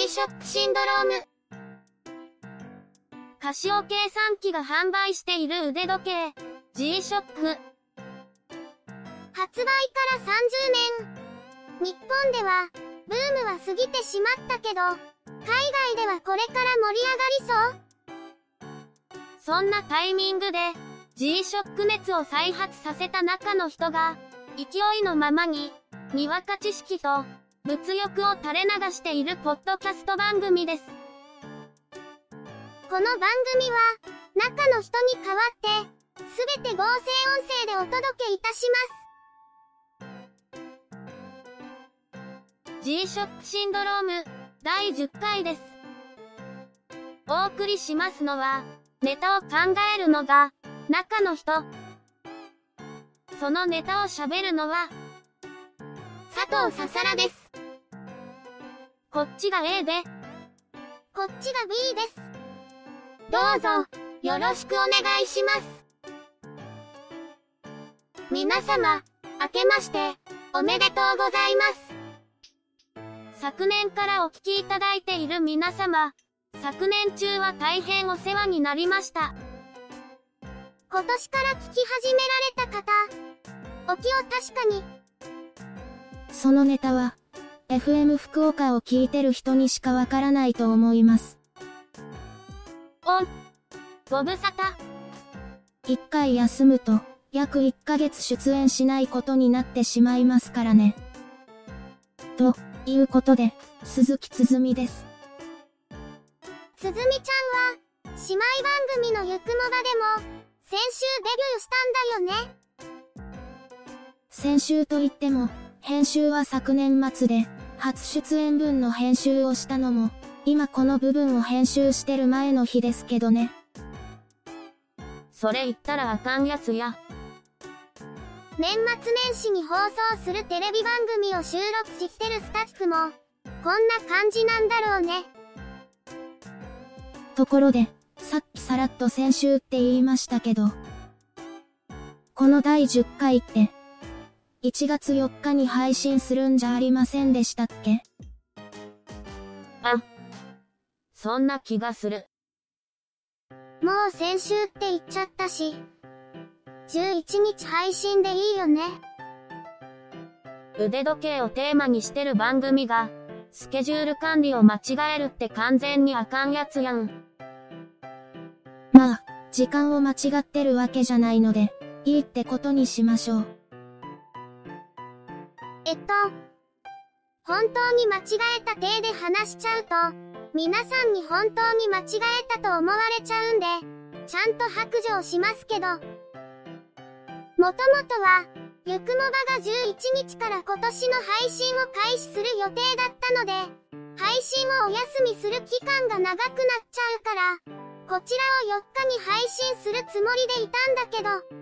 G-SHOCK シンドローム。カシオ計算機が販売している腕時計、G-SHOCK。発売から30年。日本では、ブームは過ぎてしまったけど、海外ではこれから盛り上がりそうそんなタイミングで、G-SHOCK 熱を再発させた中の人が、勢いのままに、にわか知識と、物欲を垂れ流しているポッドキャスト番組です。この番組は、中の人に代わって、すべて合成音声でお届けいたします。G-SHOCK シンドローム、第10回です。お送りしますのは、ネタを考えるのが、中の人。そのネタを喋るのは、佐藤ささらです。こっちが A で、こっちが B です。どうぞ、よろしくお願いします。皆様、明けまして、おめでとうございます。昨年からお聞きいただいている皆様、昨年中は大変お世話になりました。今年から聞き始められた方、お気を確かに。そのネタは、FM 福岡を聞いてる人にしかわからないと思います。おん。ご無沙汰。一回休むと、約1ヶ月出演しないことになってしまいますからね。ということで、鈴木つづみです。つづみちゃんは、姉妹番組のゆくもばでも、先週デビューしたんだよね。先週といっても、編集は昨年末で、初出演分の編集をしたのも、今この部分を編集してる前の日ですけどね。それ言ったらあかんやつや。年末年始に放送するテレビ番組を収録してるスタッフも、こんな感じなんだろうね。ところで、さっきさらっと先週って言いましたけど、この第10回って、1月4日に配信するんじゃありませんでしたっけ？あ、そんな気がする。もう先週って言っちゃったし、11日配信でいいよね。腕時計をテーマにしてる番組が、スケジュール管理を間違えるって完全にあかんやつやん。まあ、時間を間違ってるわけじゃないので、いいってことにしましょう。えっと、本当に間違えた体で話しちゃうと、皆さんに本当に間違えたと思われちゃうんで、ちゃんと白状しますけど。もともとは、ゆくもばが11日から今年の配信を開始する予定だったので、配信をお休みする期間が長くなっちゃうから、こちらを4日に配信するつもりでいたんだけど、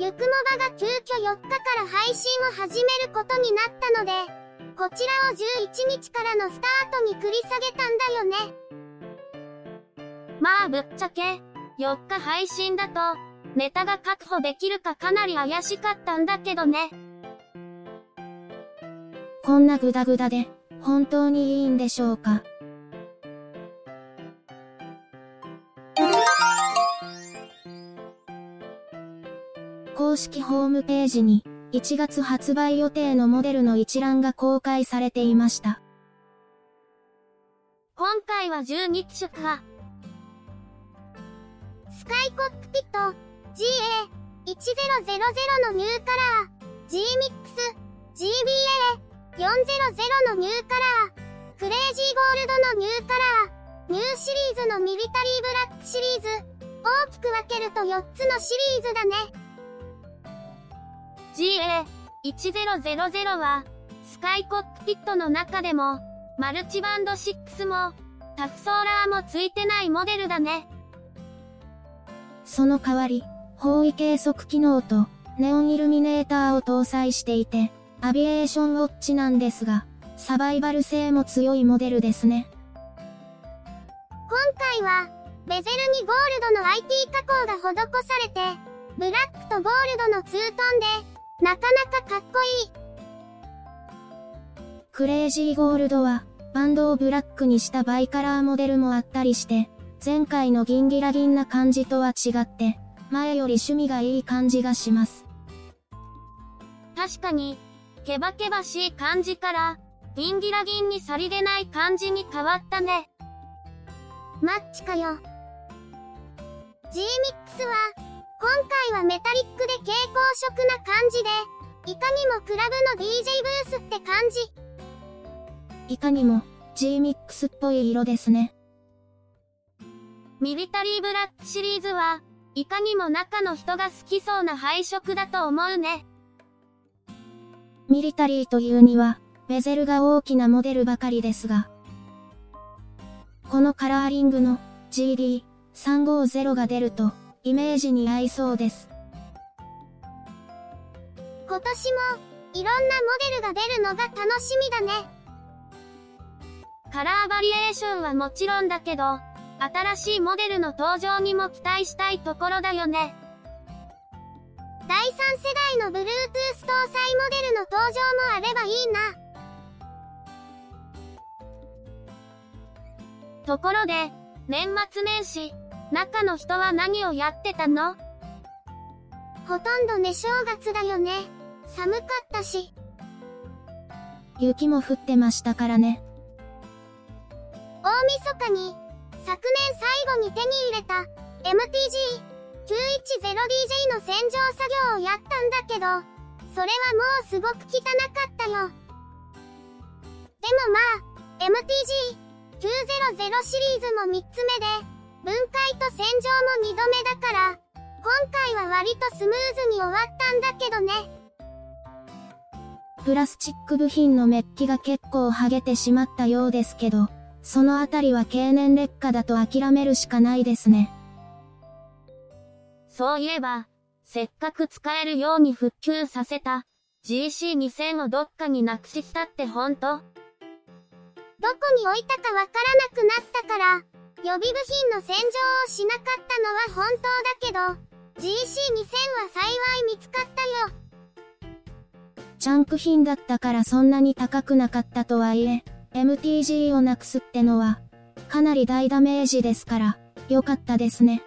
ゆくもばが急遽4日から配信を始めることになったので、こちらを11日からのスタートに繰り下げたんだよね。まあぶっちゃけ、4日配信だと、ネタが確保できるかかなり怪しかったんだけどね。こんなグダグダで、本当にいいんでしょうか？公式ホームページに、1月発売予定のモデルの一覧が公開されていました。今回は12機種か。スカイコックピット GA1000 のニューカラー G-MIX GBA400 のニューカラークレイジーゴールドのニューカラーニューシリーズのミリタリーブラックシリーズ大きく分けると4つのシリーズだね。GA1000 は、スカイコックピットの中でも、マルチバンド6も、タフソーラーもついてないモデルだね。その代わり、方位計測機能と、ネオンイルミネーターを搭載していて、アビエーションウォッチなんですが、サバイバル性も強いモデルですね。今回は、ベゼルにゴールドの IT 加工が施されて、ブラックとゴールドのツートンで、なかなかかっこいい。クレイジーゴールドは、バンドをブラックにしたバイカラーモデルもあったりして、前回のギンギラギンな感じとは違って、前より趣味がいい感じがします。確かに、ケバケバしい感じから、ギンギラギンにさりげない感じに変わったね。マッチかよ。G-MIX は、今回はメタリックで蛍光色な感じで、いかにもクラブの DJ ブースって感じ。いかにも G-MIX っぽい色ですね。ミリタリーブラックシリーズは、いかにも中の人が好きそうな配色だと思うね。ミリタリーというには、ベゼルが大きなモデルばかりですが、このカラーリングの GD350 が出ると、イメージに合いそうです。今年も、いろんなモデルが出るのが楽しみだね。カラーバリエーションはもちろんだけど、新しいモデルの登場にも期待したいところだよね。第3世代の Bluetooth 搭載モデルの登場もあればいいな。ところで、年末年始、中の人は何をやってたの？ほとんどね正月だよね。寒かったし。雪も降ってましたからね。大晦日に、昨年最後に手に入れた MTG910DJ の洗浄作業をやったんだけど、それはもうすごく汚かったよ。でもまあ、MTG900 シリーズも3つ目で、分解と洗浄も2度目だから、今回は割とスムーズに終わったんだけどね。プラスチック部品のメッキが結構剥げてしまったようですけど、そのあたりは経年劣化だと諦めるしかないですね。そういえば、せっかく使えるように復旧させた GC2000 をどっかになくしたって本当？どこに置いたかわからなくなったから、予備部品の洗浄をしなかったのは本当だけど、GC2000 は幸い見つかったよ。ジャンク品だったからそんなに高くなかったとはいえ、MTG をなくすってのは、かなり大ダメージですから、良かったですね。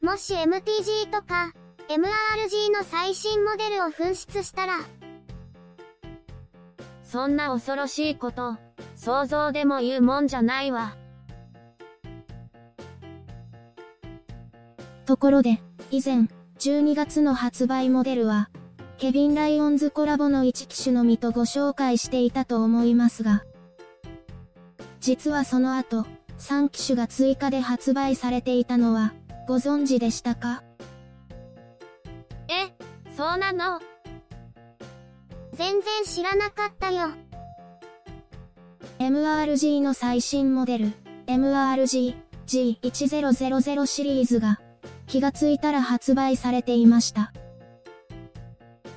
もし MTG とか、MRG の最新モデルを紛失したら、そんな恐ろしいこと、想像でも言うもんじゃないわ。ところで、以前、12月の発売モデルは、ケビン・ライオンズコラボの1機種のみとご紹介していたと思いますが、実はその後、3機種が追加で発売されていたのは、ご存知でしたか？え、そうなの全然知らなかったよ。MRG の最新モデル、MRG G1000 シリーズが、気がついたら発売されていました。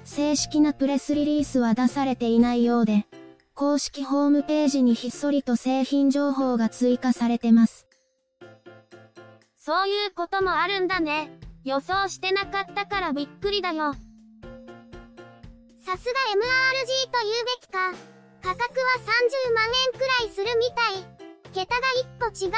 正式なプレスリリースは出されていないようで、公式ホームページにひっそりと製品情報が追加されてます。そういうこともあるんだね。予想してなかったからびっくりだよ。さすが MRG と言うべきか。価格は30万円くらいするみたい。桁が1個違うね。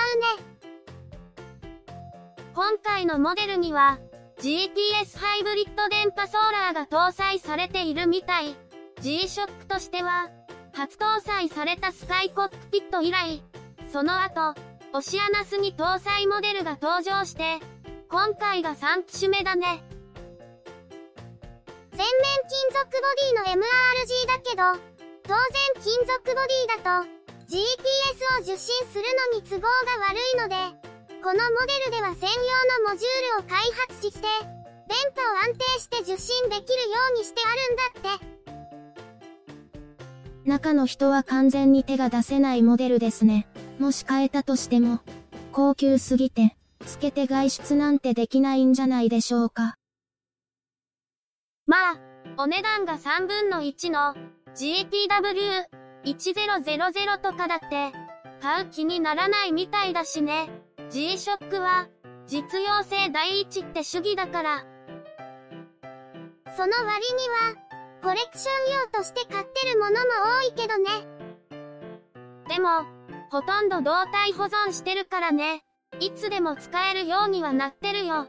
今回のモデルには、GPS ハイブリッド電波ソーラーが搭載されているみたい。G-SHOCK としては、初搭載されたスカイコックピット以来、その後、オシアナスに搭載モデルが登場して、今回が3機種目だね。全面金属ボディの MRG だけど、当然金属ボディだと、GPS を受信するのに都合が悪いので、このモデルでは専用のモジュールを開発して、電波を安定して受信できるようにしてあるんだって。中の人は完全に手が出せないモデルですね。もし変えたとしても、高級すぎて、つけて外出なんてできないんじゃないでしょうか。まあ、お値段が3分の1の GTW1000 とかだって、買う気にならないみたいだしね。G-SHOCK は、実用性第一って主義だから。その割には、コレクション用として買ってるものも多いけどね。でも、ほとんど動体保存してるからね。いつでも使えるようにはなってるよ。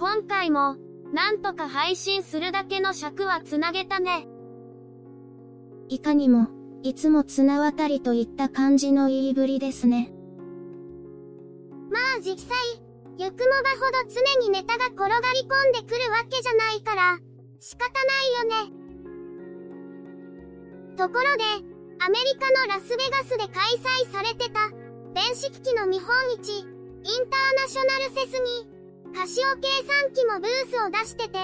今回も、なんとか配信するだけの尺はつなげたね。いかにも、いつも綱渡りといった感じの言いぶりですね。まあ実際、ゆくもばほど常にネタが転がり込んでくるわけじゃないから、仕方ないよね。ところで、アメリカのラスベガスで開催されてた、電子機器の見本市、インターナショナルセスに、カシオ計算機もブースを出してて、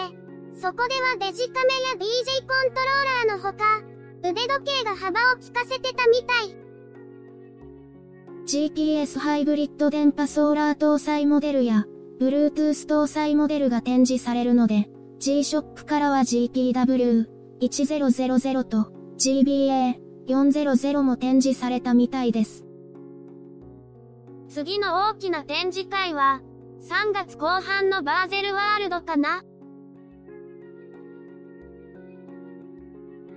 そこではデジカメや DJ コントローラーのほか、腕時計が幅を利かせてたみたい。GPS ハイブリッド電波ソーラー搭載モデルや、Bluetooth 搭載モデルが展示されるので、G-SHOCK からは GPW1000 と GBA400 も展示されたみたいです。次の大きな展示会は、3月後半のバーゼルワールドかな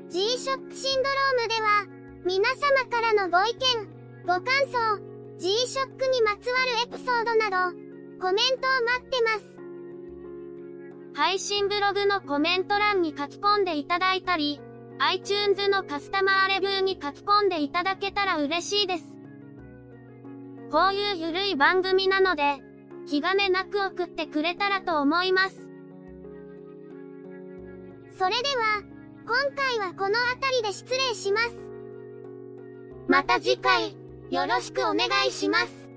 G-SHOCK シンドロームでは、皆様からのご意見、ご感想、G-SHOCK にまつわるエピソードなど、コメントを待ってます。配信ブログのコメント欄に書き込んでいただいたり、iTunes のカスタマーレビューに書き込んでいただけたら嬉しいです。こういうゆるい番組なので、気兼ねなく送ってくれたらと思います。それでは、今回はこの辺りで失礼します。また次回、よろしくお願いします。